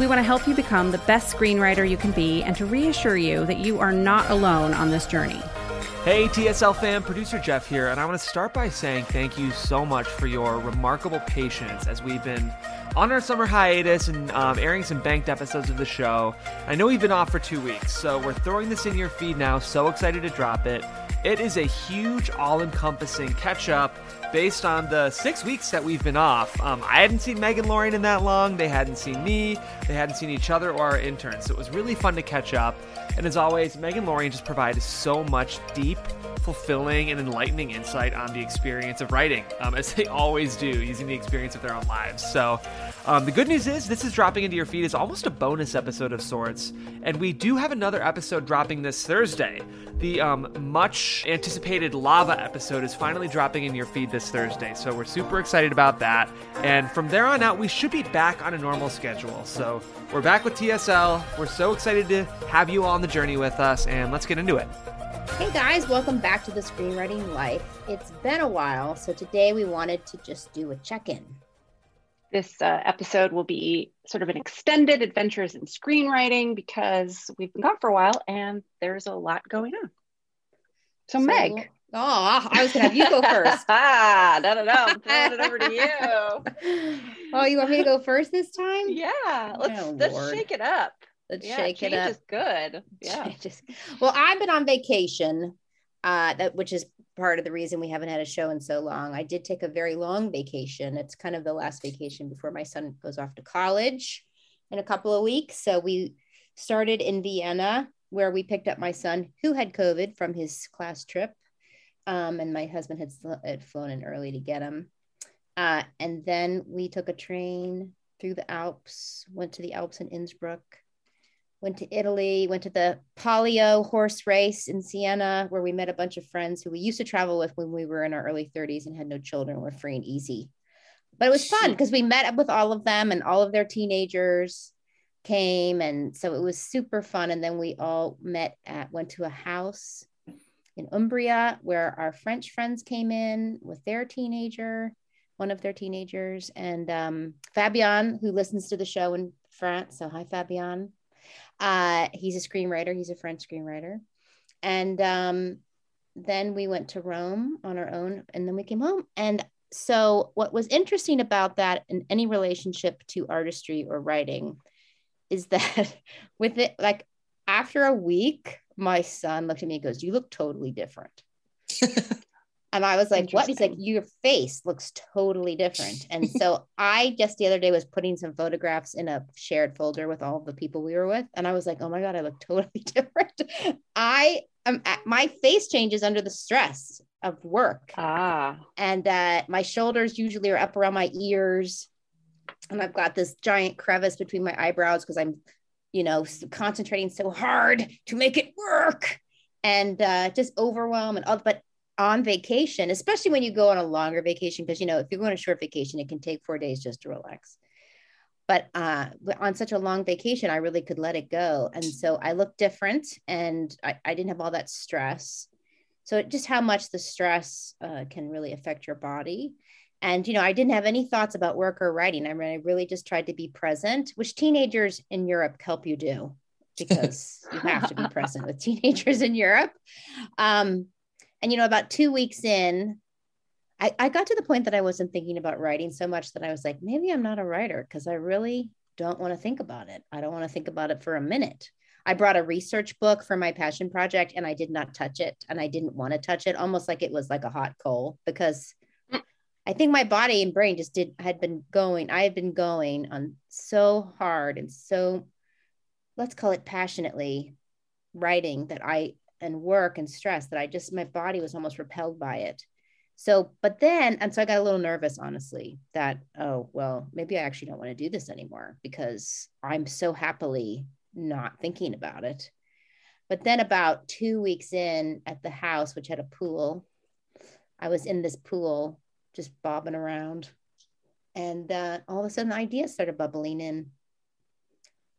We want to help you become the best screenwriter you can be and to reassure you that you are not alone on this journey. Hey, TSL fam, producer Jeff here, and I want to start by saying thank you so much for your remarkable patience as we've been on our summer hiatus and um, airing some banked episodes of the show. I know we've been off for two weeks, so we're throwing this in your feed now. So excited to drop it. It is a huge, all encompassing catch up based on the six weeks that we've been off. Um, I hadn't seen Meg and Lorien in that long. They hadn't seen me. They hadn't seen each other or our interns. So it was really fun to catch up. And as always, Meg and Lorien just provided so much deep, fulfilling, and enlightening insight on the experience of writing, um, as they always do, using the experience of their own lives. So um, the good news is this is dropping into your feed as almost a bonus episode of sorts. And we do have another episode dropping this Thursday. The um, much anticipated lava episode is finally dropping in your feed this Thursday. So we're super excited about that. And from there on out, we should be back on a normal schedule. So we're back with TSL. We're so excited to have you all on the journey with us. And let's get into it. Hey guys, welcome back to the Screenwriting Life. It's been a while, so today we wanted to just do a check in. This uh, episode will be sort of an extended adventures in screenwriting because we've been gone for a while and there's a lot going on. So, so Meg. Oh, I was gonna have you go first. ah, no, no, no. I'm throwing it over to you. Oh, you want me to go first this time? Yeah. Let's oh, let's shake it up. Let's yeah, shake it up. Is good. Yeah. Just, well, I've been on vacation, uh, that which is part of the reason we haven't had a show in so long. I did take a very long vacation. It's kind of the last vacation before my son goes off to college in a couple of weeks. So we started in Vienna, where we picked up my son who had COVID from his class trip. Um, and my husband had, had flown in early to get him. Uh, and then we took a train through the Alps, went to the Alps in Innsbruck, went to Italy, went to the Palio horse race in Siena, where we met a bunch of friends who we used to travel with when we were in our early 30s and had no children, were free and easy. But it was fun because we met up with all of them and all of their teenagers came. And so it was super fun. And then we all met at, went to a house in Umbria where our French friends came in with their teenager, one of their teenagers, and um, Fabian, who listens to the show in France. So, hi, Fabian. Uh, he's a screenwriter, he's a French screenwriter. And um, then we went to Rome on our own, and then we came home. And so, what was interesting about that in any relationship to artistry or writing is that with it, like after a week, my son looked at me and goes, You look totally different. And I was like, what? He's like, your face looks totally different. And so I just the other day was putting some photographs in a shared folder with all the people we were with. And I was like, oh my God, I look totally different. I am my face changes under the stress of work. Ah. And uh, my shoulders usually are up around my ears. And I've got this giant crevice between my eyebrows because I'm, you know, concentrating so hard to make it work and uh, just overwhelm and all. But on vacation, especially when you go on a longer vacation, because you know, if you're going on a short vacation, it can take four days just to relax. But uh, on such a long vacation, I really could let it go. And so I looked different and I, I didn't have all that stress. So just how much the stress uh, can really affect your body. And, you know, I didn't have any thoughts about work or writing. I mean, I really just tried to be present, which teenagers in Europe help you do because you have to be present with teenagers in Europe. Um, and, you know, about two weeks in, I, I got to the point that I wasn't thinking about writing so much that I was like, maybe I'm not a writer because I really don't want to think about it. I don't want to think about it for a minute. I brought a research book for my passion project and I did not touch it and I didn't want to touch it, almost like it was like a hot coal because mm. I think my body and brain just did had been going. I had been going on so hard and so let's call it passionately writing that I and work and stress that I just my body was almost repelled by it. So, but then, and so I got a little nervous, honestly, that, oh, well, maybe I actually don't want to do this anymore because I'm so happily not thinking about it. But then about two weeks in at the house, which had a pool, I was in this pool just bobbing around. And uh, all of a sudden, the ideas started bubbling in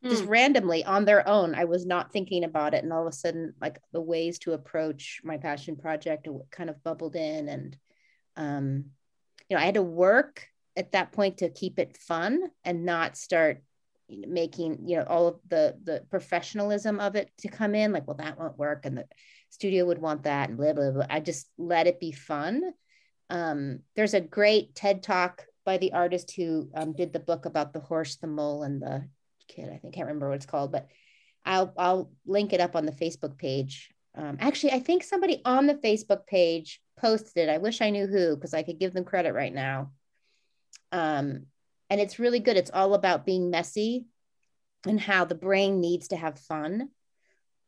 just hmm. randomly on their own. I was not thinking about it. And all of a sudden, like the ways to approach my passion project kind of bubbled in. And, um, you know, I had to work at that point to keep it fun and not start making, you know, all of the, the professionalism of it to come in like, well, that won't work. And the studio would want that and blah, blah, blah. I just let it be fun. Um, there's a great TED talk by the artist who um, did the book about the horse, the mole, and the kid. I think I can't remember what it's called, but I'll I'll link it up on the Facebook page. Um, actually, I think somebody on the Facebook page posted it. I wish I knew who because I could give them credit right now. Um, and it's really good. It's all about being messy and how the brain needs to have fun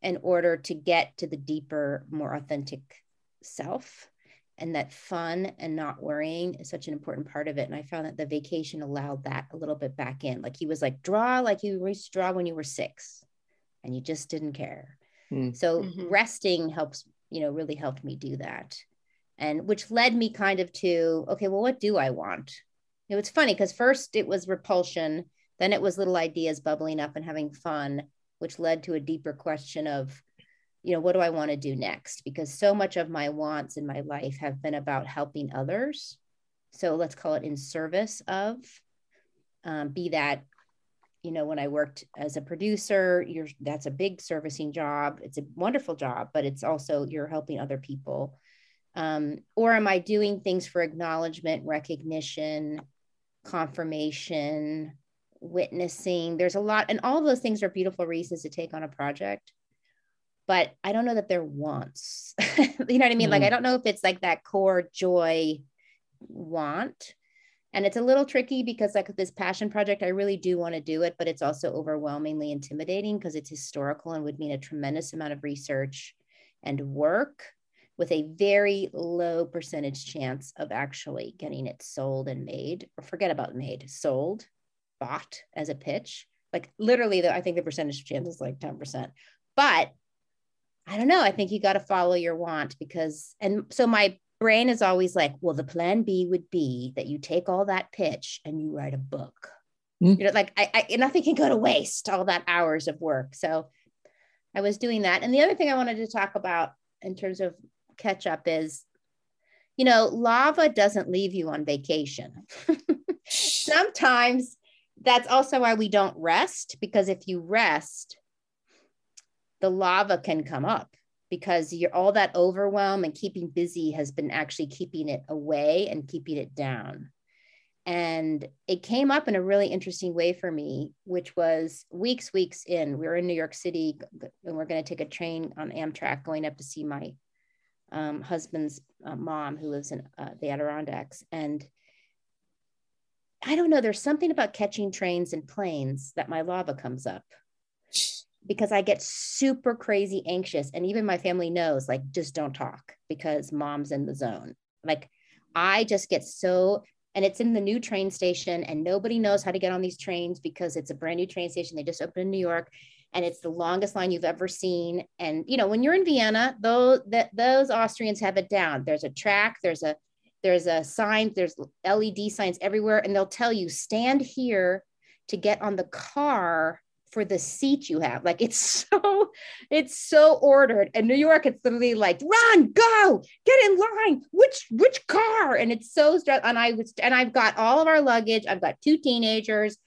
in order to get to the deeper, more authentic self and that fun and not worrying is such an important part of it. And I found that the vacation allowed that a little bit back in. Like he was like, draw like you used to draw when you were six and you just didn't care. Mm. So mm-hmm. resting helps, you know, really helped me do that. And which led me kind of to, okay, well, what do I want? You know, it's funny because first it was repulsion, then it was little ideas bubbling up and having fun, which led to a deeper question of, you know, what do I want to do next? Because so much of my wants in my life have been about helping others. So let's call it in service of, um, be that, you know, when I worked as a producer, you're that's a big servicing job. It's a wonderful job, but it's also you're helping other people. Um, or am I doing things for acknowledgement, recognition, confirmation, witnessing? There's a lot, and all those things are beautiful reasons to take on a project but I don't know that they're wants. you know what I mean? Mm. Like, I mm. don't know if it's like that core joy want. And it's a little tricky because, like, this passion project, I really do want to do it, but it's also overwhelmingly intimidating because it's historical and would mean a tremendous amount of research and work with a very low percentage chance of actually getting it sold and made, or forget about made, sold, bought as a pitch. Like, literally, the, I think the percentage chance is like 10%. But I don't know. I think you got to follow your want because, and so my brain is always like, well, the plan B would be that you take all that pitch and you write a book. Mm-hmm. You know, like I, I, nothing can go to waste all that hours of work. So I was doing that. And the other thing I wanted to talk about in terms of catch up is, you know, lava doesn't leave you on vacation. Sometimes that's also why we don't rest because if you rest, the lava can come up because you're all that overwhelm and keeping busy has been actually keeping it away and keeping it down. And it came up in a really interesting way for me, which was weeks, weeks in. We were in New York City and we're going to take a train on Amtrak going up to see my um, husband's uh, mom who lives in uh, the Adirondacks. And I don't know, there's something about catching trains and planes that my lava comes up because I get super crazy anxious. And even my family knows, like, just don't talk because mom's in the zone. Like, I just get so, and it's in the new train station, and nobody knows how to get on these trains because it's a brand new train station. They just opened in New York, and it's the longest line you've ever seen. And you know, when you're in Vienna, those that those Austrians have it down. There's a track, there's a there's a sign, there's LED signs everywhere, and they'll tell you stand here to get on the car for the seat you have. Like it's so, it's so ordered. In New York, it's literally like, run, go, get in line. Which which car? And it's so stressed. And I was, and I've got all of our luggage. I've got two teenagers.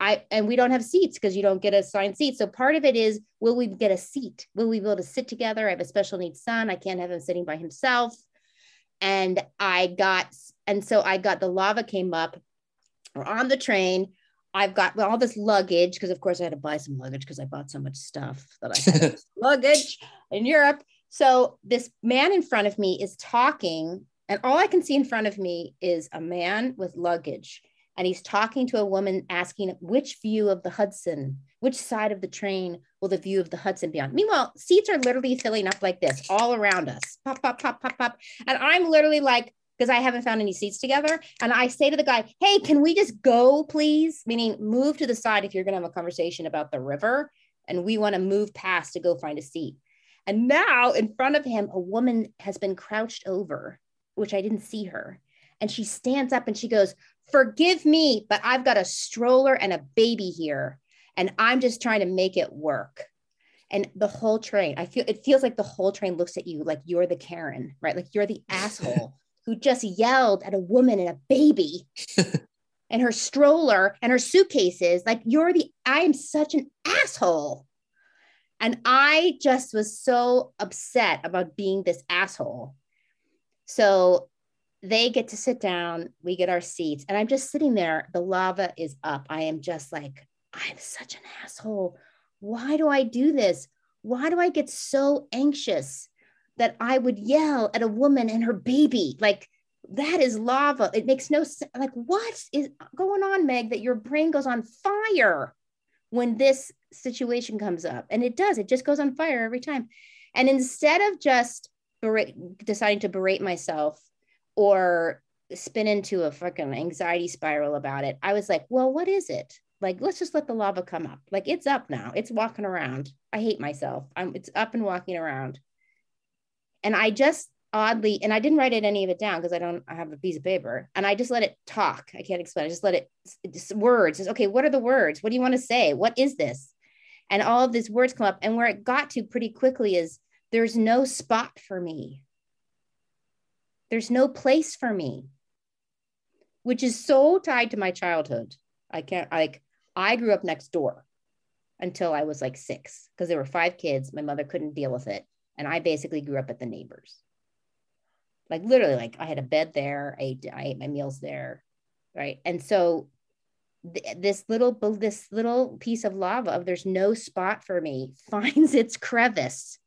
I and we don't have seats because you don't get assigned seats. So part of it is, will we get a seat? Will we be able to sit together? I have a special needs son. I can't have him sitting by himself. And I got, and so I got the lava came up. We're on the train I've got all this luggage because, of course, I had to buy some luggage because I bought so much stuff that I had luggage in Europe. So this man in front of me is talking, and all I can see in front of me is a man with luggage, and he's talking to a woman asking which view of the Hudson, which side of the train will the view of the Hudson be on. Meanwhile, seats are literally filling up like this all around us, pop, pop, pop, pop, pop, and I'm literally like because I haven't found any seats together. And I say to the guy, hey, can we just go, please? Meaning move to the side if you're going to have a conversation about the river. And we want to move past to go find a seat. And now in front of him, a woman has been crouched over, which I didn't see her. And she stands up and she goes, Forgive me, but I've got a stroller and a baby here. And I'm just trying to make it work. And the whole train, I feel it feels like the whole train looks at you like you're the Karen, right? Like you're the asshole who just yelled at a woman and a baby and her stroller and her suitcases. Like you're the, I am such an asshole. And I just was so upset about being this asshole. So they get to sit down, we get our seats, and I'm just sitting there. The lava is up. I am just like, I'm such an asshole. Why do I do this? Why do I get so anxious that I would yell at a woman and her baby? Like, that is lava. It makes no sense. Like, what is going on, Meg, that your brain goes on fire when this situation comes up? And it does, it just goes on fire every time. And instead of just deciding to berate myself or spin into a fucking anxiety spiral about it. I was like, well, what is it? Like, let's just let the lava come up. Like, it's up now. It's walking around. I hate myself. I'm it's up and walking around. And I just oddly, and I didn't write it any of it down because I don't I have a piece of paper. And I just let it talk. I can't explain. I just let it just words. Just, okay, what are the words? What do you want to say? What is this? And all of these words come up. And where it got to pretty quickly is there's no spot for me. There's no place for me, which is so tied to my childhood. I can't, like, I grew up next door until I was like six because there were five kids. My mother couldn't deal with it. And I basically grew up at the neighbors. Like, literally, like, I had a bed there, I ate, I ate my meals there. Right. And so, th- this little this little piece of lava of there's no spot for me finds its crevice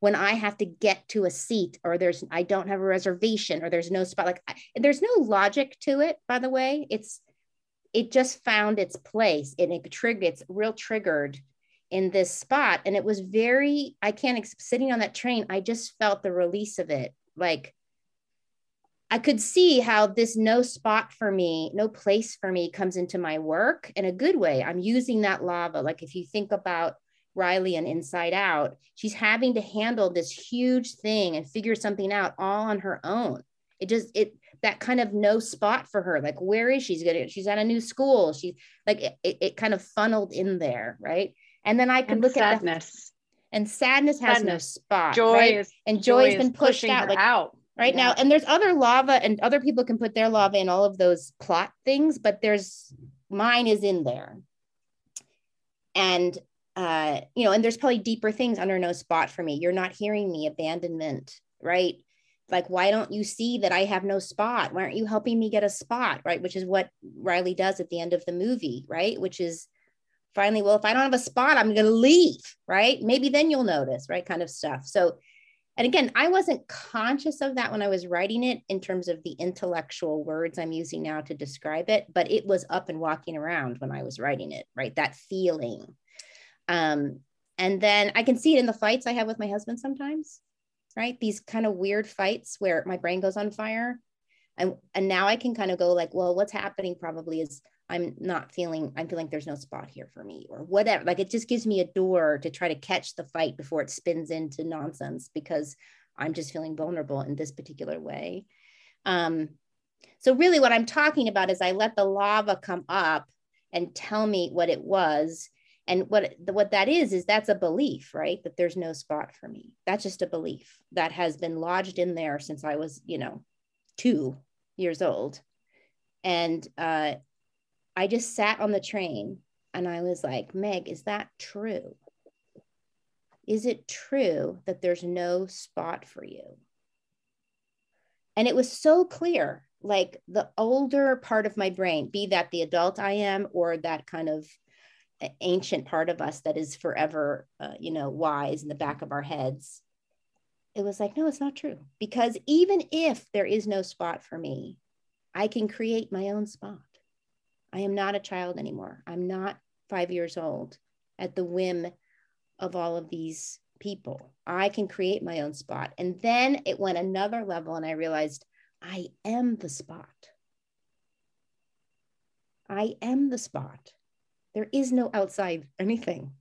when I have to get to a seat or there's I don't have a reservation or there's no spot like I, there's no logic to it by the way it's it just found its place and it triggered it's real triggered in this spot and it was very I can't sitting on that train I just felt the release of it like I could see how this no spot for me, no place for me comes into my work in a good way. I'm using that lava. Like if you think about Riley and Inside Out, she's having to handle this huge thing and figure something out all on her own. It just it that kind of no spot for her. Like where is she? she's gonna she's at a new school. She's like it, it kind of funneled in there, right? And then I could and look sadness. at sadness. And sadness has sadness. no spot. Joy right? is and joy, has been pushed out like out right yeah. now. And there's other lava and other people can put their lava in all of those plot things, but there's mine is in there. And uh, you know, and there's probably deeper things under no spot for me. You're not hearing me, abandonment, right? Like, why don't you see that I have no spot? Why aren't you helping me get a spot, right? Which is what Riley does at the end of the movie, right? Which is finally, well, if I don't have a spot, I'm going to leave, right? Maybe then you'll notice, right? Kind of stuff. So, and again, I wasn't conscious of that when I was writing it in terms of the intellectual words I'm using now to describe it, but it was up and walking around when I was writing it, right? That feeling um, and then I can see it in the fights I have with my husband sometimes, right? These kind of weird fights where my brain goes on fire. And, and now I can kind of go like, well, what's happening probably is I'm not feeling, I'm feeling there's no spot here for me or whatever. Like it just gives me a door to try to catch the fight before it spins into nonsense because I'm just feeling vulnerable in this particular way. Um, so really what I'm talking about is I let the lava come up and tell me what it was and what what that is is that's a belief right that there's no spot for me that's just a belief that has been lodged in there since i was you know two years old and uh, i just sat on the train and i was like meg is that true is it true that there's no spot for you and it was so clear like the older part of my brain be that the adult i am or that kind of ancient part of us that is forever, uh, you know, wise in the back of our heads. It was like, no, it's not true. Because even if there is no spot for me, I can create my own spot. I am not a child anymore. I'm not five years old at the whim of all of these people. I can create my own spot. And then it went another level, and I realized I am the spot. I am the spot. There is no outside anything.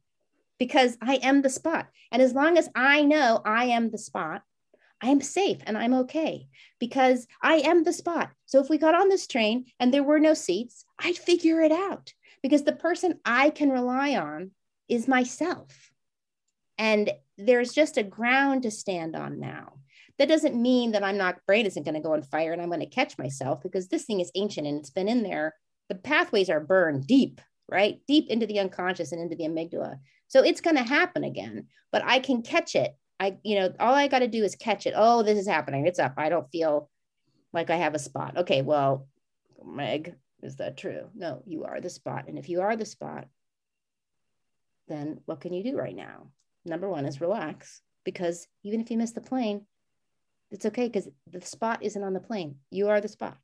because I am the spot. And as long as I know I am the spot, I am safe and I'm okay because I am the spot. So if we got on this train and there were no seats, I'd figure it out because the person I can rely on is myself. And there's just a ground to stand on now. That doesn't mean that I'm not, brain isn't going to go on fire and I'm going to catch myself because this thing is ancient and it's been in there. The pathways are burned deep, right? Deep into the unconscious and into the amygdala. So it's going to happen again, but I can catch it. I, you know, all I got to do is catch it. Oh, this is happening. It's up. I don't feel like I have a spot. Okay, well, Meg, is that true? No, you are the spot. And if you are the spot, then what can you do right now? Number one is relax because even if you miss the plane, it's okay because the spot isn't on the plane. You are the spot.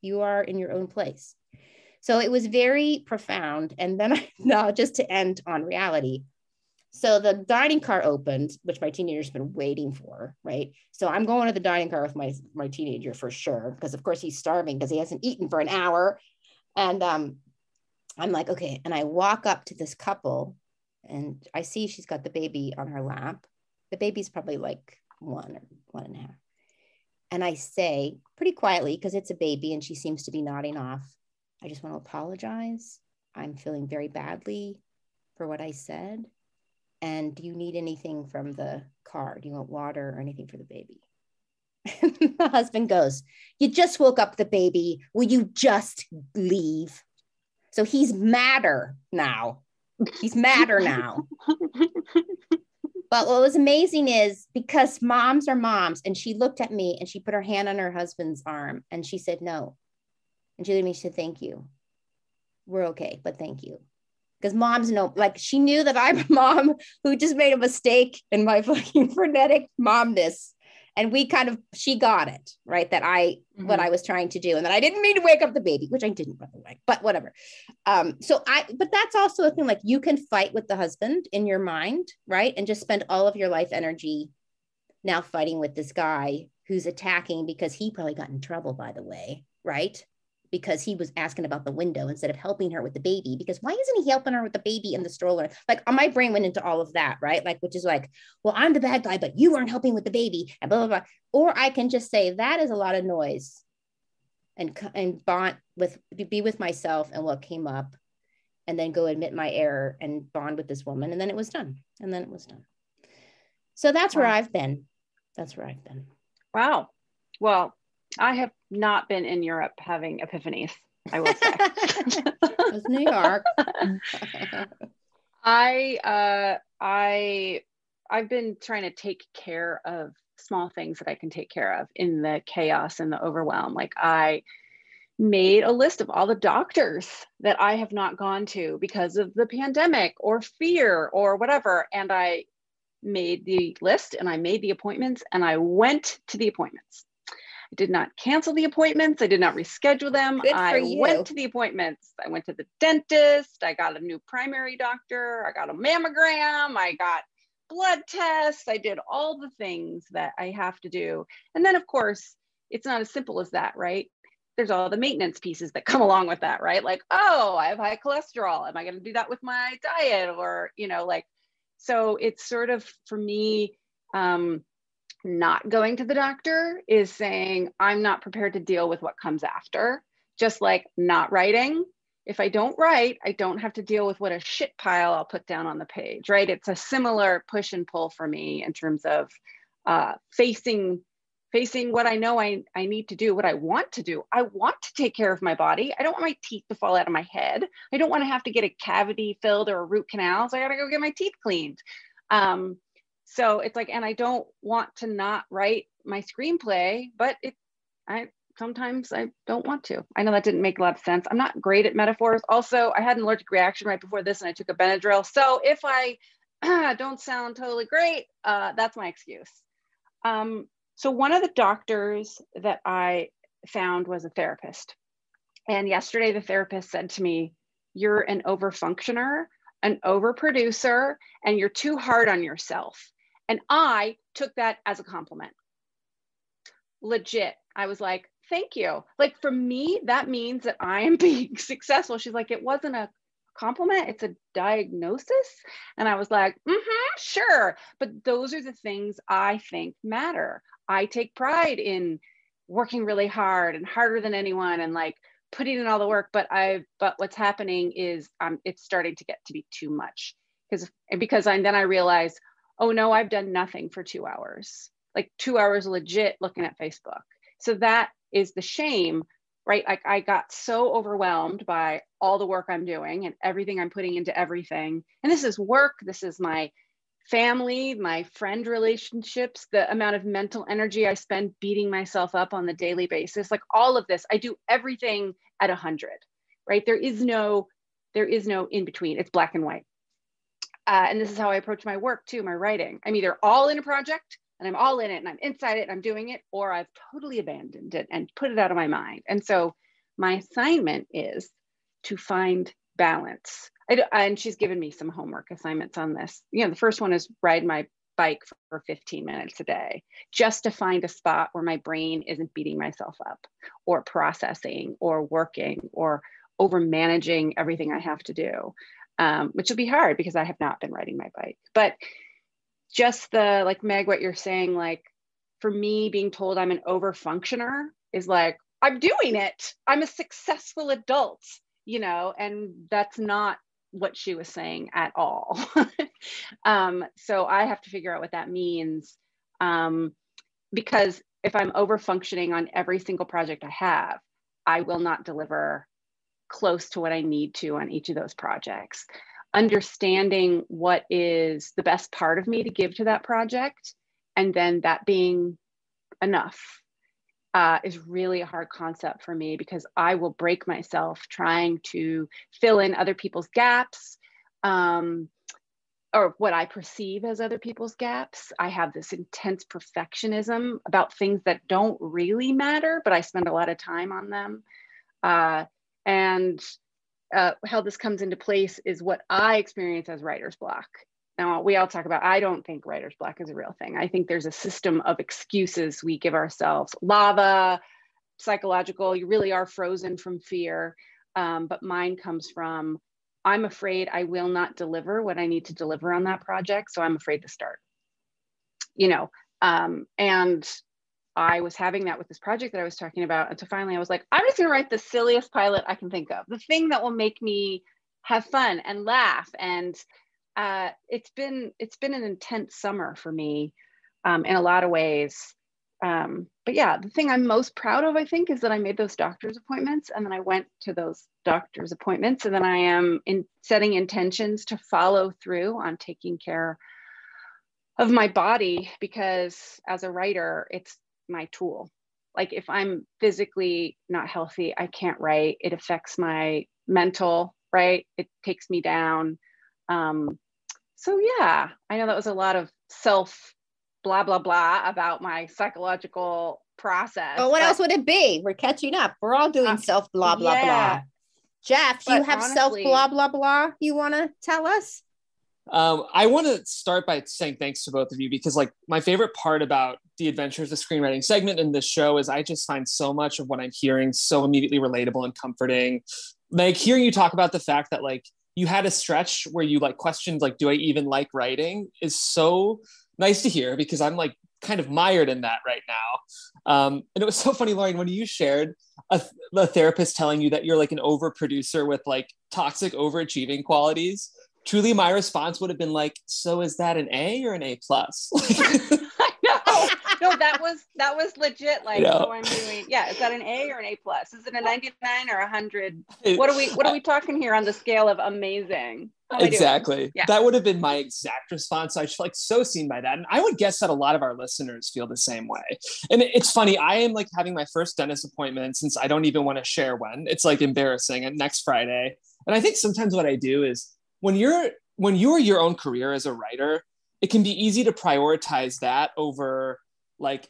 You are in your own place. So it was very profound. And then I, no, just to end on reality. So the dining car opened, which my teenager's been waiting for, right? So I'm going to the dining car with my my teenager for sure, because of course he's starving because he hasn't eaten for an hour. And um, I'm like, okay. And I walk up to this couple and I see she's got the baby on her lap. The baby's probably like one or one and a half. And I say pretty quietly, because it's a baby and she seems to be nodding off, I just want to apologize. I'm feeling very badly for what I said. And do you need anything from the car? Do you want water or anything for the baby? the husband goes, You just woke up the baby. Will you just leave? So he's madder now. He's madder now. but what was amazing is because moms are moms, and she looked at me and she put her hand on her husband's arm and she said, No, and she looked at me, she said, Thank you. We're okay, but thank you. Because moms know, like she knew that I'm a mom who just made a mistake in my fucking frenetic momness. And we kind of, she got it, right? That I, mm-hmm. what I was trying to do. And that I didn't mean to wake up the baby, which I didn't, by the way, but whatever. Um, so I, but that's also a thing like you can fight with the husband in your mind, right? And just spend all of your life energy now fighting with this guy who's attacking because he probably got in trouble, by the way, right? Because he was asking about the window instead of helping her with the baby. Because why isn't he helping her with the baby in the stroller? Like my brain went into all of that, right? Like, which is like, well, I'm the bad guy, but you weren't helping with the baby, and blah, blah, blah. Or I can just say that is a lot of noise and, and bond with, be with myself and what came up, and then go admit my error and bond with this woman. And then it was done. And then it was done. So that's wow. where I've been. That's where I've been. Wow. Well, I have not been in Europe having epiphanies. I will say. it's New York. I uh, I I've been trying to take care of small things that I can take care of in the chaos and the overwhelm. Like I made a list of all the doctors that I have not gone to because of the pandemic or fear or whatever. And I made the list and I made the appointments and I went to the appointments. I did not cancel the appointments. I did not reschedule them. Good I you. went to the appointments. I went to the dentist. I got a new primary doctor. I got a mammogram. I got blood tests. I did all the things that I have to do. And then, of course, it's not as simple as that, right? There's all the maintenance pieces that come along with that, right? Like, oh, I have high cholesterol. Am I going to do that with my diet? Or, you know, like, so it's sort of for me, um, not going to the doctor is saying, I'm not prepared to deal with what comes after. Just like not writing. If I don't write, I don't have to deal with what a shit pile I'll put down on the page, right? It's a similar push and pull for me in terms of uh, facing facing what I know I, I need to do, what I want to do. I want to take care of my body. I don't want my teeth to fall out of my head. I don't want to have to get a cavity filled or a root canal. So I got to go get my teeth cleaned. Um, so it's like and i don't want to not write my screenplay but it i sometimes i don't want to. I know that didn't make a lot of sense. I'm not great at metaphors. Also i had an allergic reaction right before this and i took a benadryl. So if i don't sound totally great uh, that's my excuse. Um, so one of the doctors that i found was a therapist. And yesterday the therapist said to me you're an overfunctioner an overproducer and you're too hard on yourself and I took that as a compliment. Legit. I was like, thank you. Like for me, that means that I am being successful. She's like, it wasn't a compliment, it's a diagnosis. And I was like, mm-hmm, sure. But those are the things I think matter. I take pride in working really hard and harder than anyone and like putting in all the work. But I, but what's happening is um, it's starting to get to be too much because, and because I, then I realize, oh no, I've done nothing for two hours, like two hours legit looking at Facebook. So that is the shame right? Like I got so overwhelmed by all the work I'm doing and everything I'm putting into everything. And this is work, this is my family, my friend relationships, the amount of mental energy I spend beating myself up on the daily basis, like all of this, I do everything at a hundred, right? There is no, there is no in between. It's black and white. Uh, and this is how I approach my work too, my writing. I'm either all in a project and I'm all in it and I'm inside it and I'm doing it, or I've totally abandoned it and put it out of my mind. And so my assignment is to find balance. I, and she's given me some homework assignments on this. You know, the first one is ride my bike for 15 minutes a day just to find a spot where my brain isn't beating myself up or processing or working or over managing everything I have to do, um, which will be hard because I have not been riding my bike. But just the like meg what you're saying like for me being told i'm an over functioner is like i'm doing it i'm a successful adult you know and that's not what she was saying at all um, so i have to figure out what that means um, because if i'm over functioning on every single project i have i will not deliver close to what i need to on each of those projects understanding what is the best part of me to give to that project and then that being enough uh, is really a hard concept for me because I will break myself trying to fill in other people's gaps um, or what I perceive as other people's gaps. I have this intense perfectionism about things that don't really matter, but I spend a lot of time on them. Uh, and uh, how this comes into place is what I experience as writer's block. Now, we all talk about, I don't think writer's block is a real thing. I think there's a system of excuses we give ourselves lava, psychological, you really are frozen from fear. Um, but mine comes from, I'm afraid I will not deliver what I need to deliver on that project. So I'm afraid to start. You know, um, and I was having that with this project that I was talking about. And so finally I was like, I'm just gonna write the silliest pilot I can think of, the thing that will make me have fun and laugh. And uh, it's been it's been an intense summer for me um, in a lot of ways. Um, but yeah, the thing I'm most proud of, I think, is that I made those doctor's appointments and then I went to those doctor's appointments and then I am in setting intentions to follow through on taking care of my body because as a writer, it's my tool. Like if I'm physically not healthy, I can't write. It affects my mental, right? It takes me down. Um, so yeah, I know that was a lot of self blah blah blah about my psychological process. But what but, else would it be? We're catching up. We're all doing uh, self blah blah yeah. blah. Jeff, do you have self blah blah blah you want to tell us? Um, I want to start by saying thanks to both of you because, like, my favorite part about the Adventures of Screenwriting segment in this show is I just find so much of what I'm hearing so immediately relatable and comforting. Like, hearing you talk about the fact that, like, you had a stretch where you like questioned, like, do I even like writing is so nice to hear because I'm like kind of mired in that right now. Um, and it was so funny, Lorien, when you shared a, a therapist telling you that you're like an over producer with like toxic overachieving qualities truly my response would have been like, so is that an A or an A plus? I know. No, that was that was legit. Like, oh, I'm doing. Yeah, is that an A or an A plus? Is it a 99 or a hundred? What are we What are we talking here on the scale of amazing? Exactly. Yeah. That would have been my exact response. I feel like so seen by that. And I would guess that a lot of our listeners feel the same way. And it's funny, I am like having my first dentist appointment since I don't even want to share when. It's like embarrassing and next Friday. And I think sometimes what I do is when you're when you're your own career as a writer it can be easy to prioritize that over like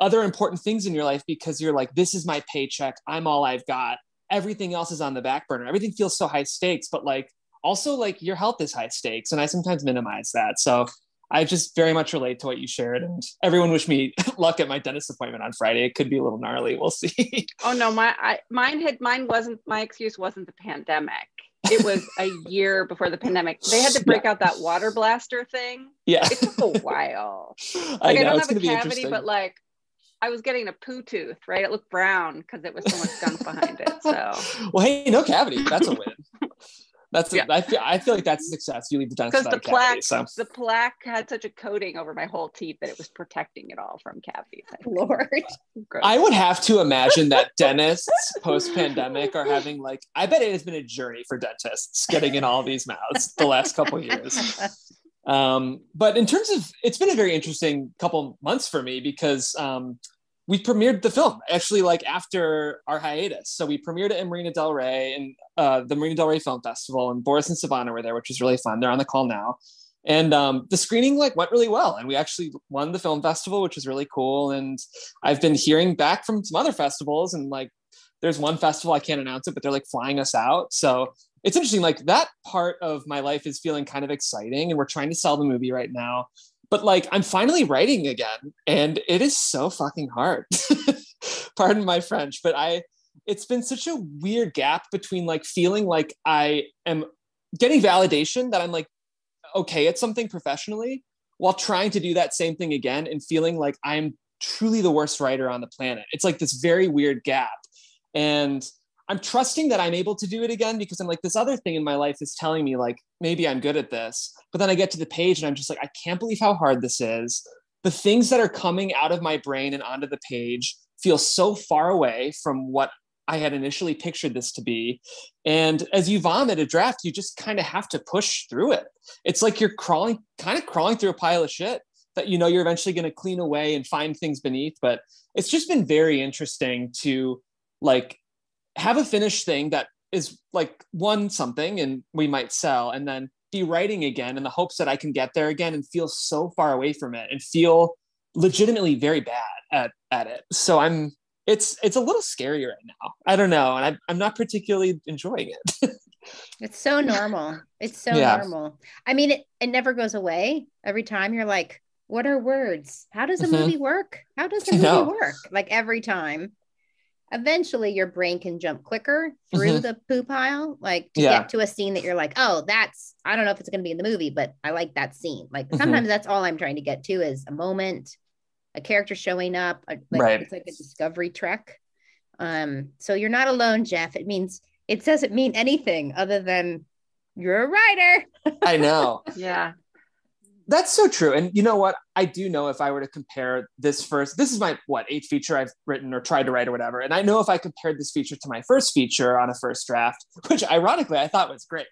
other important things in your life because you're like this is my paycheck. I'm all i've got. Everything else is on the back burner. Everything feels so high stakes but like also like your health is high stakes. And i sometimes minimize that. So i just very much relate to what you shared and everyone wish me luck at my dentist appointment on friday. It could be a little gnarly. We'll see. Oh no. My I, mine had mine wasn't my excuse wasn't the pandemic it was a year before the pandemic. They had to break yeah. out that water blaster thing. Yeah. It took a while. Like, I, know, I don't have a cavity, but like I was getting a poo tooth, right? It looked brown because it was so much gunk behind it. So well, hey, no cavity. That's a win. That's yeah. I feel I feel like that's a success. You leave the dentist because the plaque cavity, so. the plaque had such a coating over my whole teeth that it was protecting it all from cavities. Lord, I would have to imagine that dentists post pandemic are having like I bet it has been a journey for dentists getting in all these mouths the last couple years. Um, but in terms of it's been a very interesting couple months for me because um, we premiered the film actually like after our hiatus. So we premiered it in Marina Del Rey and uh, the Marina Del Rey Film Festival, and Boris and Savannah were there, which was really fun. They're on the call now, and um, the screening like went really well, and we actually won the film festival, which was really cool. And I've been hearing back from some other festivals, and like there's one festival I can't announce it, but they're like flying us out. So it's interesting. Like that part of my life is feeling kind of exciting, and we're trying to sell the movie right now but like I'm finally writing again and it is so fucking hard. Pardon my French, but I it's been such a weird gap between like feeling like I am getting validation that I'm like okay at something professionally while trying to do that same thing again and feeling like I'm truly the worst writer on the planet. It's like this very weird gap. And I'm trusting that I'm able to do it again because I'm like, this other thing in my life is telling me, like, maybe I'm good at this. But then I get to the page and I'm just like, I can't believe how hard this is. The things that are coming out of my brain and onto the page feel so far away from what I had initially pictured this to be. And as you vomit a draft, you just kind of have to push through it. It's like you're crawling, kind of crawling through a pile of shit that you know you're eventually going to clean away and find things beneath. But it's just been very interesting to like have a finished thing that is like one something and we might sell and then be writing again in the hopes that I can get there again and feel so far away from it and feel legitimately very bad at, at it. So I'm it's it's a little scary right now. I don't know. And I, I'm not particularly enjoying it. it's so normal. It's so yeah. normal. I mean, it, it never goes away. Every time you're like, what are words? How does a mm-hmm. movie work? How does a movie work? Like every time eventually your brain can jump quicker through mm-hmm. the poo pile, like to yeah. get to a scene that you're like, oh, that's, I don't know if it's going to be in the movie, but I like that scene. Like mm-hmm. sometimes that's all I'm trying to get to is a moment, a character showing up. like, right. It's like a discovery trek. Um, so you're not alone, Jeff. It means, it doesn't mean anything other than you're a writer. I know. yeah. That's so true. And you know what? I do know if I were to compare this first, this is my what eighth feature I've written or tried to write or whatever. And I know if I compared this feature to my first feature on a first draft, which ironically I thought was great.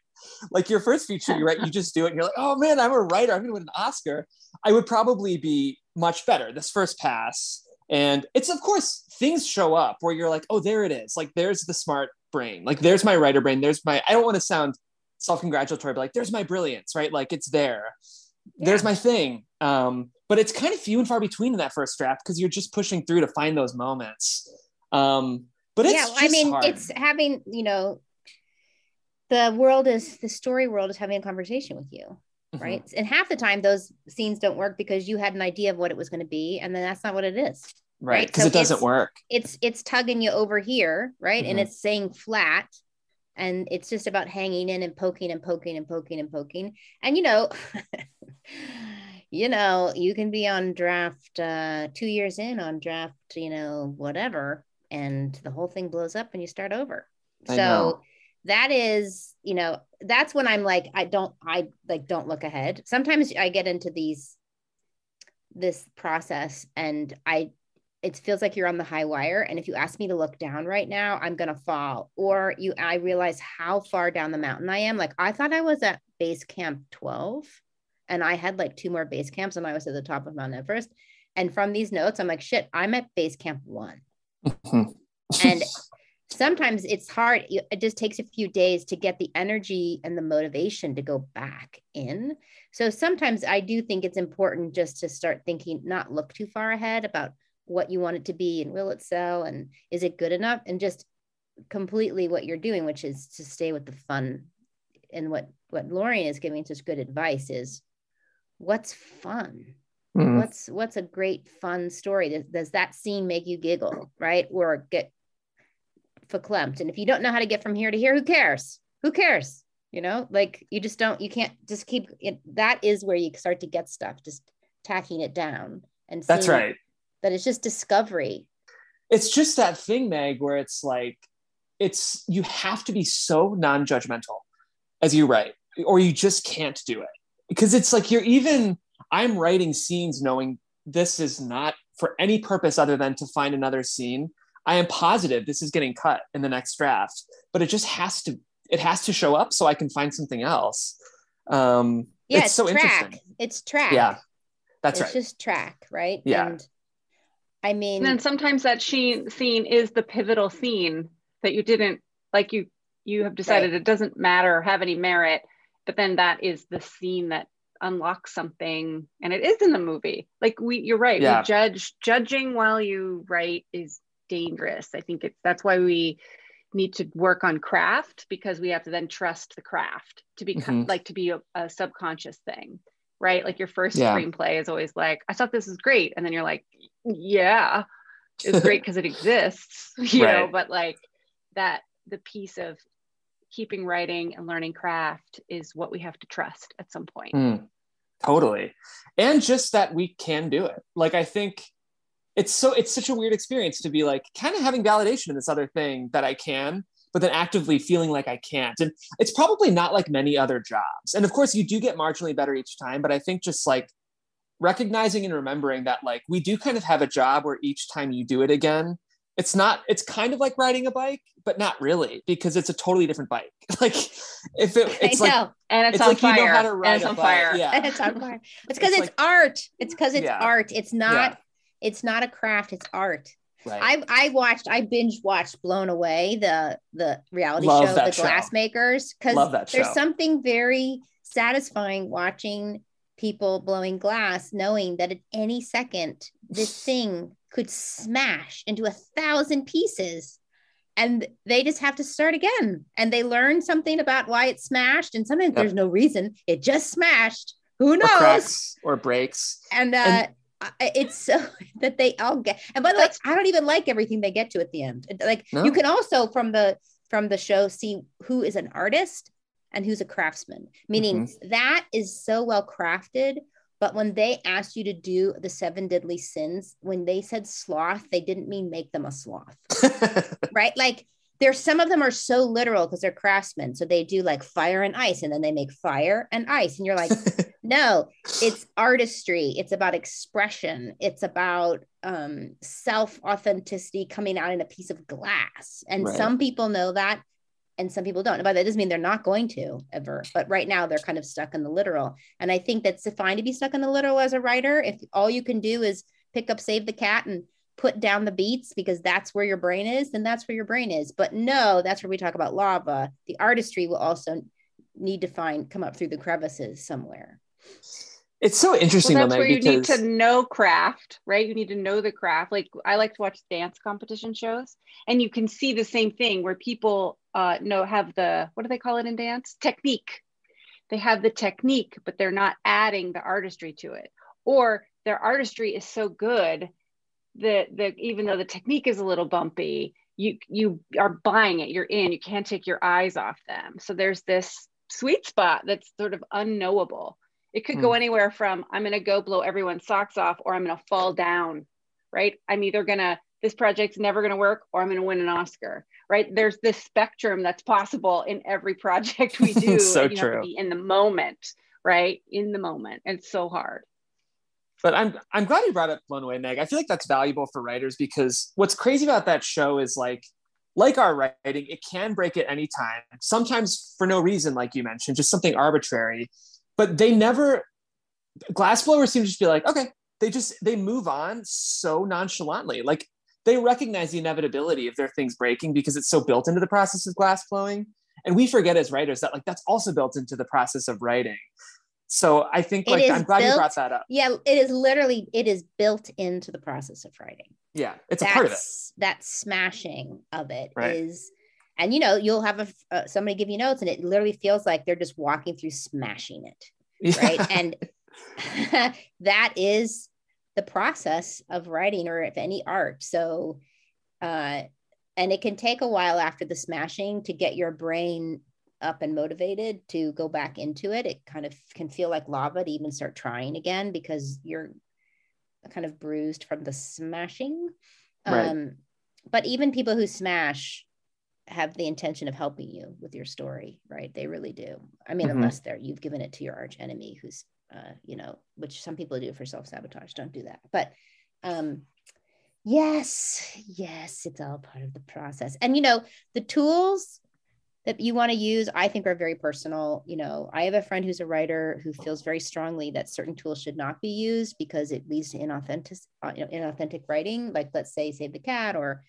Like your first feature, you write, you just do it, and you're like, oh man, I'm a writer. I'm gonna win an Oscar. I would probably be much better this first pass. And it's of course things show up where you're like, oh, there it is. Like there's the smart brain. Like there's my writer brain. There's my, I don't want to sound self-congratulatory, but like there's my brilliance, right? Like it's there there's my thing. Um, but it's kind of few and far between in that first draft because you're just pushing through to find those moments. Um, but it's yeah, I mean, hard. it's having you know, the world is the story world is having a conversation with you, mm-hmm. right? And half the time those scenes don't work because you had an idea of what it was going to be, and then that's not what it is. Right, because right? so it doesn't work. It's it's tugging you over here, right? Mm-hmm. And it's saying flat, and it's just about hanging in and poking and poking and poking and poking. And you know you know you can be on draft uh two years in on draft you know whatever and the whole thing blows up and you start over. I so know. that is you know that's when i'm like i don't i like don't look ahead. Sometimes i get into these this process and i it feels like you're on the high wire and if you ask me to look down right now i'm going to fall. Or you i realize how far down the mountain i am. Like i thought i was at base camp 12 and i had like two more base camps and i was at the top of mount everest. And from these notes i'm like shit i'm at base camp one. Mm-hmm. And sometimes it's hard. It just takes a few days to get the energy and the motivation to go back in. So sometimes i do think it's important just to start thinking not look too far ahead about what you want it to be and will it sell and is it good enough and just completely what you're doing which is to stay with the fun and what what Lorien is giving such good advice is what's fun mm-hmm. what's what's a great fun story does, does that scene make you giggle right or get verklempt and if you don't know how to get from here to here who cares who cares? You know, like you just don't, you can't just keep it. That is where you start to get stuff, just tacking it down. And That's right. That it's just discovery. It's just that thing, Meg, where it's like, it's, you have to be so non judgmental as you write, or you just can't do it. Because it's like you're even, I'm writing scenes knowing this is not for any purpose other than to find another scene. I am positive this is getting cut in the next draft, but it just has to it has to show up so I can find something else. Um, yeah, it's, it's so track. interesting. It's track. Yeah, that's it's right. just track, right? Yeah. And I mean, And then sometimes that sheen, scene is the pivotal scene that you didn't like. You you have decided Right. it doesn't matter, or have any merit, but then that is the scene that unlocks something, and it is in the movie. Like we, you're right. Yeah. We judge judging while you write is dangerous. I think it's that's why we need to work on craft because we have to then trust the craft to be Mhm. like to be a, a subconscious thing right like your first Yeah. screenplay is always like i thought this was great and then you're like yeah it's great because it exists you know but like that the piece of keeping writing and learning craft is what we have to trust at some point Mm, totally. And just that we can do it. Like I think it's so it's such a weird experience to be like kind of having validation in this other thing that I can, but then actively feeling like I can't. And it's probably not like many other jobs. And of course you do get marginally better each time, but I think just like recognizing and remembering that like we do kind of have a job where each time you do it again, it's not it's kind of like riding a bike, but not really because it's a totally different bike. Like if it it's I like know. and it's, it's on like you know fire how to and ride it's on fire Yeah. it's on fire. It's because It's it's, like- art. It's because it's Yeah. art. It's not. Yeah. It's not a craft. It's art. Right. I I watched. I binge watched Blown Away, the the reality Love show, The show. Glass Makers, because there's something very satisfying watching people blowing glass, knowing that at any second this thing could smash into a thousand pieces. And they just have to start again. And they learn something about why it smashed. And sometimes Yep. there's no reason. It just smashed. Who or knows? cracks or breaks. and uh And- it's so that they all get and by the way i don't even like everything they get to at the end like No? you can also from the from the show see who is an artist and who's a craftsman meaning Mm-hmm. that is so well crafted but when they asked you to do the seven deadly sins when they said sloth they didn't mean make them a sloth right? Like there's some of them are so literal because they're craftsmen. So they do like fire and ice, and then they make fire and ice. And you're like, no, it's artistry. It's about expression. It's about um, self authenticity coming out in a piece of glass. And Right. some people know that. And some people don't. But that doesn't mean they're not going to ever. But right now they're kind of stuck in the literal. And I think that's fine to be stuck in the literal as a writer. If all you can do is pick up Save the Cat and put down the beats because that's where your brain is, then that's where your brain is. But no, that's where we talk about lava. The artistry will also need to find come up through the crevices somewhere. it's so interesting well, though, that's where Meg, you need to know craft, right? You need to know the craft. Like I like to watch dance competition shows, and you can see the same thing where people uh, know have the what do they call it in dance? Technique. They have the technique, but they're not adding the artistry to it, or their artistry is so good that that even though the technique is a little bumpy, you you are buying it. You're in. You can't take your eyes off them. So there's this sweet spot that's sort of unknowable. It could go Hmm. anywhere from I'm going to go blow everyone's socks off or I'm going to fall down, right? I'm either going to, this project's never going to work or I'm going to win an Oscar, right? There's this spectrum that's possible in every project we do. So you have true. to be in the moment, right? In the moment. It's so hard. But I'm I'm glad you brought up Blown Away, Meg. I feel like that's valuable for writers because what's crazy about that show is like like our writing, it can break at any time. Sometimes for no reason, like you mentioned, just something arbitrary. But they never glassblowers seem to just be like, okay, they just they move on so nonchalantly. Like they recognize the inevitability of their things breaking because it's so built into the process of glass blowing. And we forget as writers that like that's also built into the process of writing. So I think like I'm glad you brought that up. Yeah, it is literally it is built into the process of writing. Yeah, it's a part of it. That smashing of it is, Right. and you know you'll have a uh, somebody give you notes and it literally feels like they're just walking through smashing it Yeah. right and that is the process of writing or if any art so uh and it can take a while after the smashing to get your brain up and motivated to go back into it it kind of can feel like lava to even start trying again because you're kind of bruised from the smashing. Right. um but even people who smash have the intention of helping you with your story right? They really do. I mean mm-hmm. unless they're you've given it to your arch enemy who's uh you know which some people do for self-sabotage. Don't do that. But um yes yes it's all part of the process. And you know the tools that you want to use i think are very personal you know i have a friend who's a writer who feels very strongly that certain tools should not be used because it leads to inauthentic uh, you know, inauthentic writing like let's say save the cat or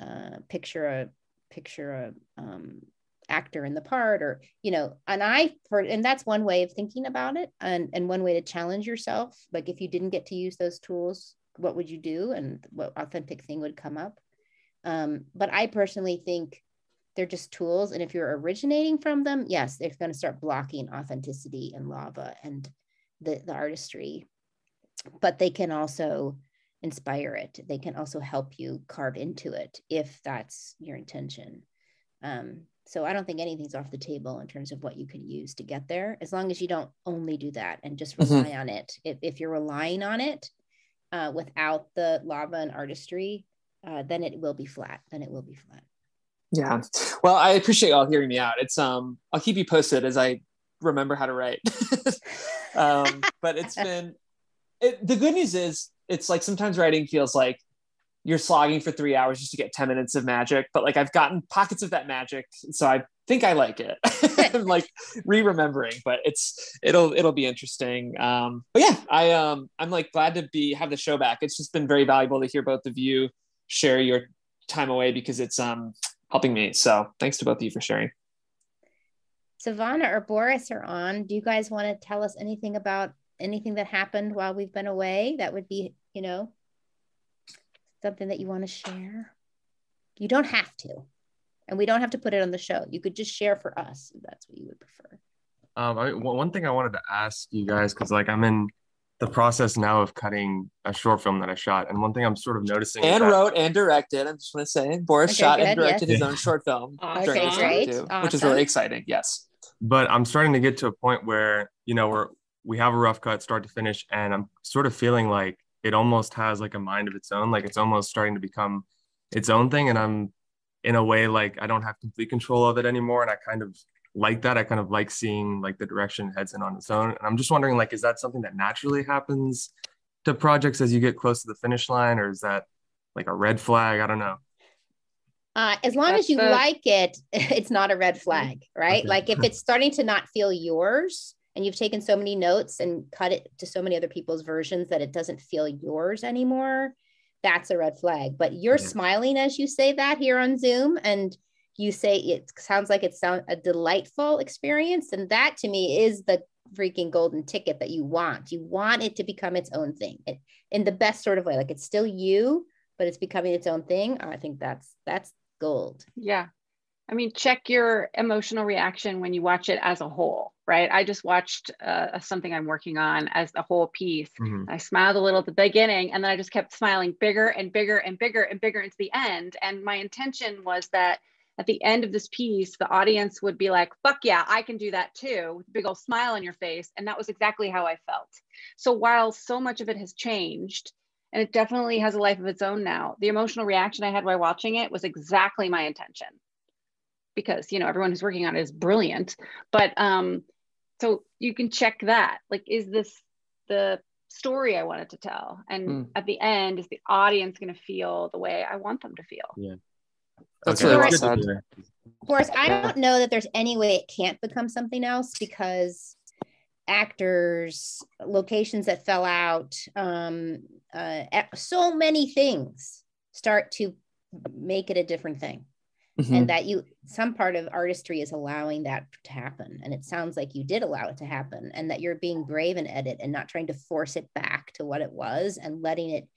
uh, picture a picture a um, actor in the part or you know and i for and that's one way of thinking about it and and one way to challenge yourself. Like if you didn't get to use those tools what would you do? And what authentic thing would come up? Um, but i personally think they're just tools and if you're originating from them yes they're going to start blocking authenticity and lava and the, the artistry but they can also inspire it they can also help you carve into it if that's your intention um, so i don't think anything's off the table in terms of what you can use to get there as long as you don't only do that and just mm-hmm. rely mm-hmm. on it if, if you're relying on it uh, without the lava and artistry uh, then it will be flat then it will be flat yeah. Well, I appreciate y'all hearing me out. It's um I'll keep you posted as I remember how to write. um, but it's been it, the good news is it's like sometimes writing feels like you're slogging for three hours just to get 10 minutes of magic but like i've gotten pockets of that magic so i think i like it i'm like re-remembering but it's it'll it'll be interesting um but yeah i um i'm like glad to be have the show back it's just been very valuable to hear both of you share your time away because it's um helping me. So thanks to both of you for sharing. Savannah or Boris are on. Do you guys want to tell us anything about anything that happened while we've been away? That would be, you know, something that you want to share. You don't have to, and we don't have to put it on the show. You could just share for us if that's what you would prefer. Um, I, one thing I wanted to ask you guys because like I'm in the process now of cutting a short film that I shot. And one thing I'm sort of noticing and wrote and directed. I'm just want to say Boris okay, shot good, and directed yes. his own short film okay, great. Too, awesome. which is really exciting. Yes. But I'm starting to get to a point where, you know, we're we have a rough cut start to finish, and I'm sort of feeling like it almost has like a mind of its own. Like it's almost starting to become its own thing. And I'm in a way like I don't have complete control of it anymore. And I kind of like that. I kind of like seeing like the direction heads in on its own. And I'm just wondering, like, is that something that naturally happens to projects as you get close to the finish line, or is that like a red flag? I don't know. Uh, as long That's as you the... like it, it's not a red flag, right? Okay. Like if it's starting to not feel yours and you've taken so many notes and cut it to so many other people's versions that it doesn't feel yours anymore, that's a red flag. But you're yeah. smiling as you say that here on Zoom and you say it sounds like it's sound a delightful experience and that to me is the freaking golden ticket that you want. You want it to become its own thing it, in the best sort of way like it's still you but it's becoming its own thing. I think that's that's gold. Yeah. I mean check your emotional reaction when you watch it as a whole right? I just watched uh, something i'm working on as the whole piece. Mm-hmm. i smiled a little at the beginning and then i just kept smiling bigger and bigger and bigger and bigger into the end. And my intention was that at the end of this piece, the audience would be like, fuck yeah, I can do that too, with a big old smile on your face. And that was exactly how I felt. So while so much of it has changed, and it definitely has a life of its own now, the emotional reaction I had while watching it was exactly my intention. Because, you know, everyone who's working on it is brilliant. But um, so you can check that. Like, is this the story I wanted to tell? And mm. at the end, is the audience going to feel the way I want them to feel? Yeah. That's okay. really well said. Of course, I don't know that there's any way it can't become something else because actors, locations that fell out, um, uh, so many things start to make it a different thing. Mm-hmm. And that you, some part of artistry is allowing that to happen. And it sounds like you did allow it to happen, and that you're being brave in edit and not trying to force it back to what it was and letting it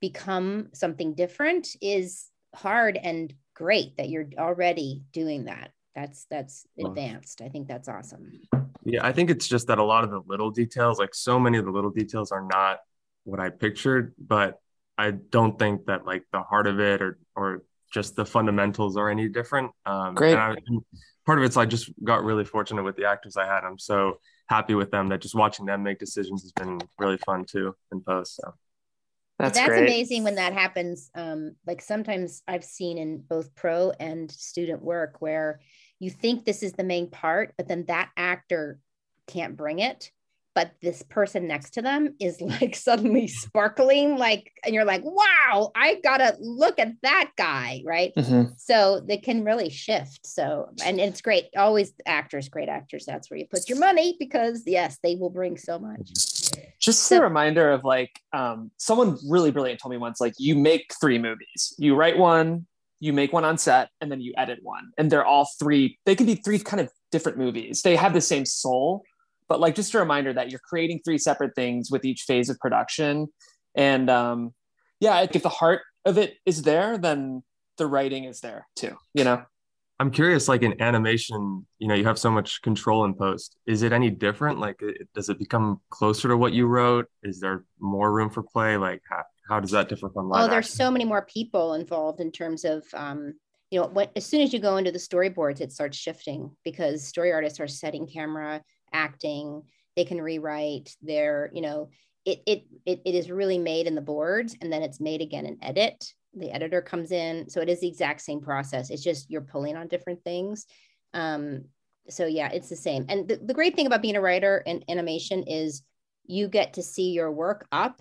become something different is hard and great that you're already doing that. That's that's advanced. I think that's awesome. Yeah i think it's just that a lot of the little details like so many of the little details are not what i pictured but i don't think that like the heart of it or or just the fundamentals are any different. Um great. I, part of it's I just got really fortunate with the actors I had. I'm so happy with them that just watching them make decisions has been really fun too in post. So that's, that's amazing when that happens. Um, like sometimes I've seen in both pro and student work where you think this is the main part, but then that actor can't bring it but this person next to them is like suddenly sparkling like and you're like wow i gotta look at that guy right mm-hmm. so they can really shift so and it's great always actors great actors that's where you put your money because yes they will bring so much just so, a reminder of like um, someone really brilliant told me once like you make three movies. You write one you make one on set and then you edit one. And they're all three they can be three kind of different movies. They have the same soul but like just a reminder that you're creating three separate things with each phase of production. And um yeah if the heart of it is there then the writing is there too you know i'm curious like in animation you know you have so much control in post is it any different? Like does it become closer to what you wrote? Is there more room for play? Like how, how does that differ from live oh there's so many more people involved in terms of um you know as soon as you go into the storyboards it starts shifting because story artists are setting camera acting they can rewrite their you know it, it it it is really made in the boards and then it's made again in edit the editor comes in so it is the exact same process it's just you're pulling on different things um so yeah it's the same and the, the great thing about being a writer in animation is you get to see your work up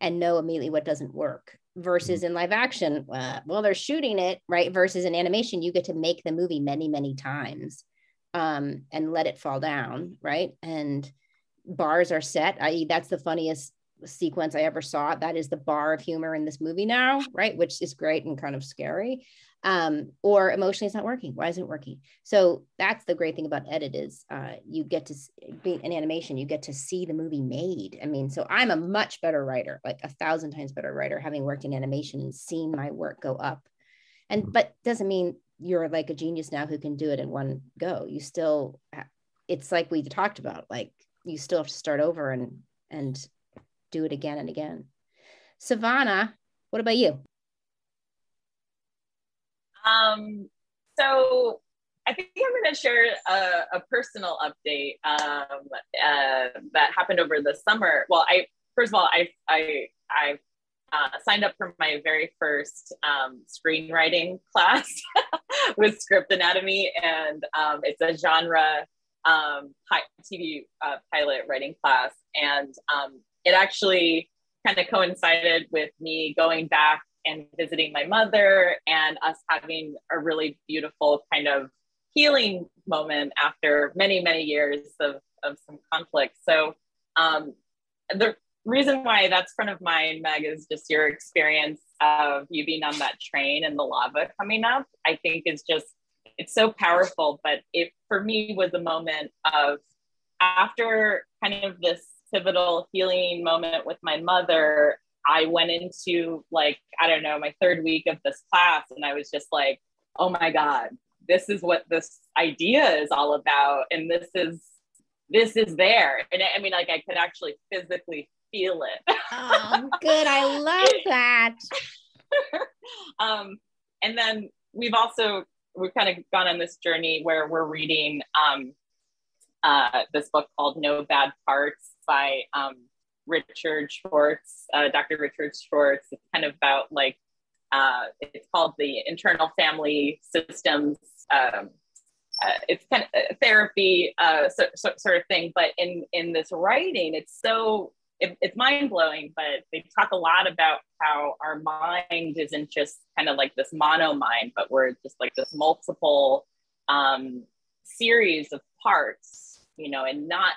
and know immediately what doesn't work versus in live action uh, well they're shooting it right versus in animation you get to make the movie many many times um, and let it fall down, right? And bars are set. I that's the funniest sequence I ever saw. That is the bar of humor in this movie now, right? Which is great and kind of scary. Um, or emotionally it's not working. Why isn't it working? So that's the great thing about edit is uh, you get to be in animation, you get to see the movie made. I mean, so I'm a much better writer, like a thousand times better writer, having worked in animation and seen my work go up. And but doesn't mean you're like a genius now who can do it in one go you still it's like we talked about like you still have to start over and and do it again and again. Savannah what about you? Um so I think I'm going to share a, a personal update um, uh, that happened over the summer. Well, I first of all, I I I uh, signed up for my very first um, screenwriting class with Script Anatomy, and um, it's a genre um, TV uh, pilot writing class, and um, it actually kind of coincided with me going back and visiting my mother, and us having a really beautiful kind of healing moment after many many years of of some conflict. So um, the reason why that's front of mind, Meg, is just your experience of you being on that train and the lava coming up. I think is just it's so powerful. But it for me was a moment of after kind of this pivotal healing moment with my mother. I went into like I don't know my third week of this class, and I was just like, oh my god, this is what this idea is all about, and this is this is there. And I mean, like I could actually physically feel it. oh, good. I love that. um, and then we've also we've kind of gone on this journey where we're reading um, uh, this book called No Bad Parts by um, Richard Schwartz, uh, Dr. Richard Schwartz. It's kind of about like uh, it's called the internal family systems. Um, uh, it's kind of therapy uh, so, so, sort of thing, but in in this writing, it's so it, it's mind blowing, but they talk a lot about how our mind isn't just kind of like this mono mind, but we're just like this multiple um, series of parts, you know, and not,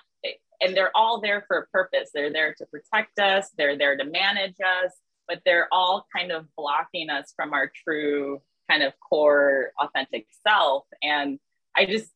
and they're all there for a purpose. They're there to protect us, they're there to manage us, but they're all kind of blocking us from our true kind of core authentic self. And I just,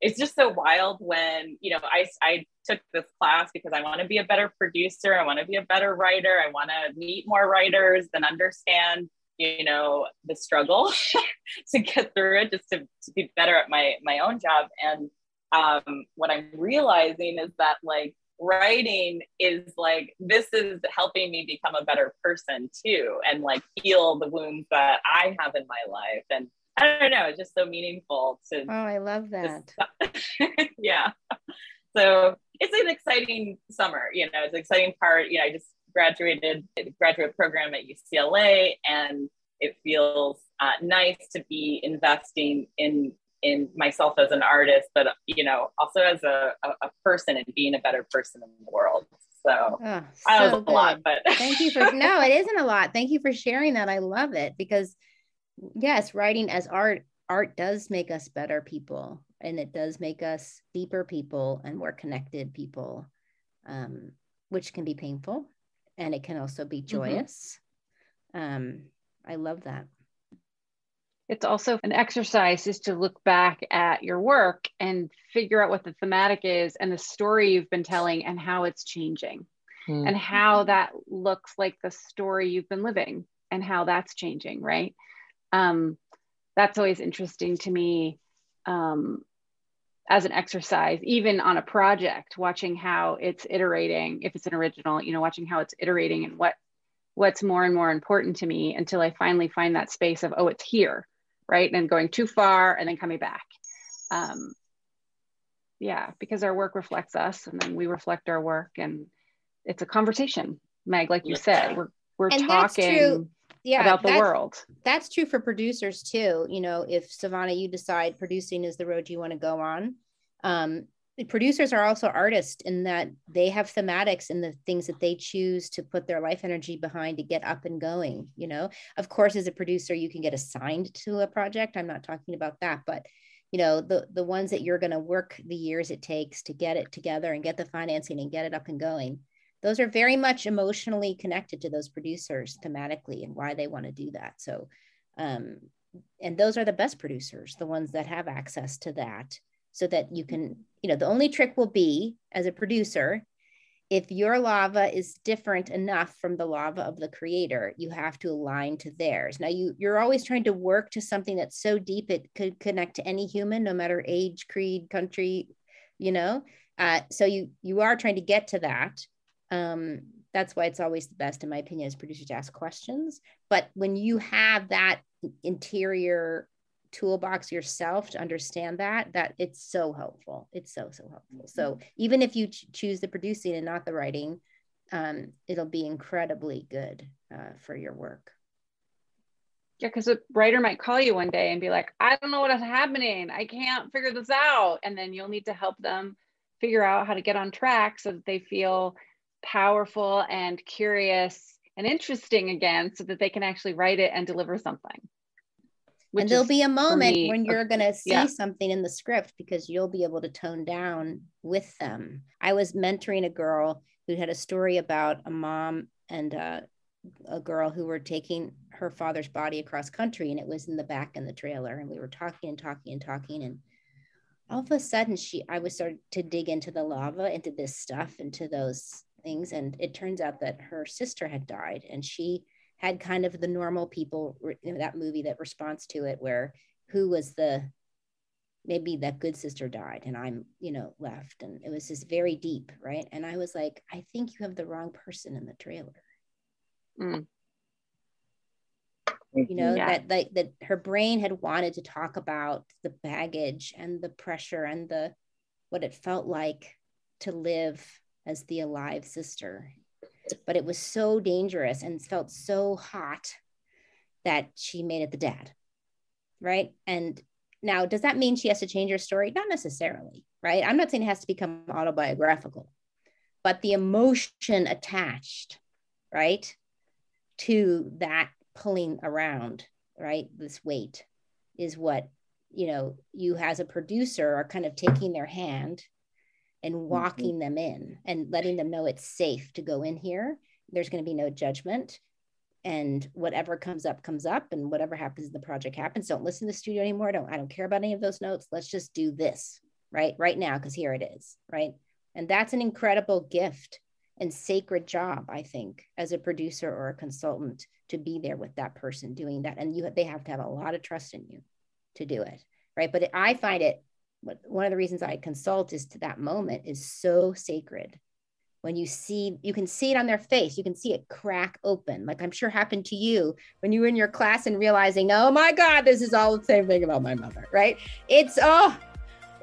it's just so wild when you know I, I took this class because i want to be a better producer i want to be a better writer i want to meet more writers and understand you know the struggle to get through it just to, to be better at my my own job and um, what i'm realizing is that like writing is like this is helping me become a better person too and like heal the wounds that i have in my life and I don't know, it's just so meaningful to. Oh, I love that. yeah. So it's an exciting summer. You know, it's an exciting part. You know, I just graduated graduate program at UCLA, and it feels uh, nice to be investing in in myself as an artist, but you know, also as a, a, a person and being a better person in the world. So, oh, so I was a lot, but thank you for no, it isn't a lot. Thank you for sharing that. I love it because yes, writing as art, art does make us better people and it does make us deeper people and more connected people, um, which can be painful and it can also be mm-hmm. joyous. Mm-hmm. Um, I love that. It's also an exercise is to look back at your work and figure out what the thematic is and the story you've been telling and how it's changing mm-hmm. and how that looks like the story you've been living and how that's changing, right? Um, that's always interesting to me um, as an exercise, even on a project, watching how it's iterating, if it's an original, you know, watching how it's iterating and what what's more and more important to me until I finally find that space of, oh, it's here, right? And going too far and then coming back. Um, yeah, because our work reflects us and then we reflect our work and it's a conversation, Meg, like you said, we're, we're and talking yeah, about the world. That's true for producers too. You know, if Savannah, you decide producing is the road you want to go on, um, the producers are also artists in that they have thematics in the things that they choose to put their life energy behind to get up and going you know? Of course as a producer you can get assigned to a project. I'm not talking about that but you know the the ones that you're going to work the years it takes to get it together and get the financing and get it up and going those are very much emotionally connected to those producers thematically and why they want to do that. So um and those are the best producers the ones that have access to that so that you can, you know, the only trick will be as a producer, if your lava is different enough from the lava of the creator, you have to align to theirs. Now you you're always trying to work to something that's so deep it could connect to any human, no matter age, creed, country, you know. Uh, so you you are trying to get to that. Um, that's why it's always the best, in my opinion, as producers to ask questions. But when you have that interior toolbox yourself to understand that that it's so helpful. It's so so helpful. So mm-hmm. even if you ch- choose the producing and not the writing um, it'll be incredibly good uh, for your work. Yeah because a writer might call you one day and be like i don't know what is happening. I can't figure this out. And then you'll need to help them figure out how to get on track so that they feel powerful and curious and interesting again so that they can actually write it and deliver something and there'll be a moment me, when you're going to see yeah. something in the script because you'll be able to tone down with them. I was mentoring a girl who had a story about a mom and uh, a girl who were taking her father's body across country, and it was in the back in the trailer. And we were talking and talking and talking, and all of a sudden, she I was starting to dig into the lava, into this stuff, into those things, and it turns out that her sister had died, and she had kind of the normal people in that movie that responds to it where who was the maybe that good sister died and i'm you know left. And it was just very deep right? And i was like i think you have the wrong person in the trailer. Mm. you. know yeah. that like that her brain had wanted to talk about the baggage and the pressure and the what it felt like to live as the alive sister but it was so dangerous and felt so hot that she made it the dad. Right. And now, does that mean she has to change her story? Not necessarily. Right. I'm not saying it has to become autobiographical, but the emotion attached, right, to that pulling around, right, this weight is what, you know, you as a producer are kind of taking their hand and mm-hmm. walking them in and letting them know it's safe to go in here. There's going to be no judgment. And whatever comes up, comes up, and whatever happens in the project happens. Don't listen to the studio anymore. Don't I don't care about any of those notes. Let's just do this right right now because here it is, right? And that's an incredible gift and sacred job, I think, as a producer or a consultant to be there with that person doing that. And you they have to have a lot of trust in you to do it, right? But I find it one of the reasons I consult is to that moment is so sacred. When you see you can see it on their face. You can see it crack open like i'm sure happened to you when you were in your class and realizing oh my god this is all the same thing about my mother right? It's oh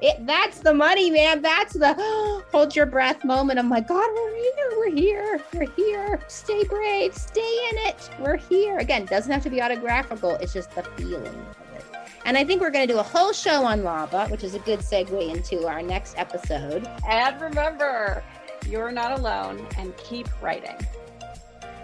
it that's the money man. That's the oh, hold your breath moment oh my god we're here we're here we're here. Stay brave stay in it we're here. Again doesn't have to be autographical. It's just the feeling. of and I think we're going to do a whole show on lava, which is a good segue into our next episode. And remember, you're not alone, and keep writing.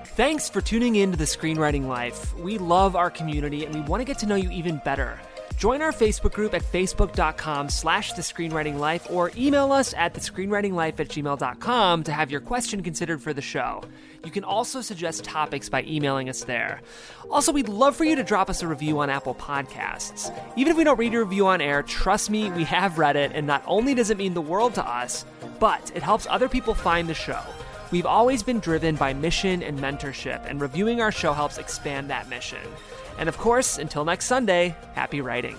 Thanks for tuning in to the Screenwriting Life. We love our community and we want to get to know you even better. Join our Facebook group at facebook.com slash the screenwriting life or email us at the screenwritinglife at gmail.com to have your question considered for the show. You can also suggest topics by emailing us there. Also, we'd love for you to drop us a review on Apple Podcasts. Even if we don't read your review on air, trust me, we have read it, and not only does it mean the world to us, but it helps other people find the show. We've always been driven by mission and mentorship, and reviewing our show helps expand that mission. And of course, until next Sunday, happy writing.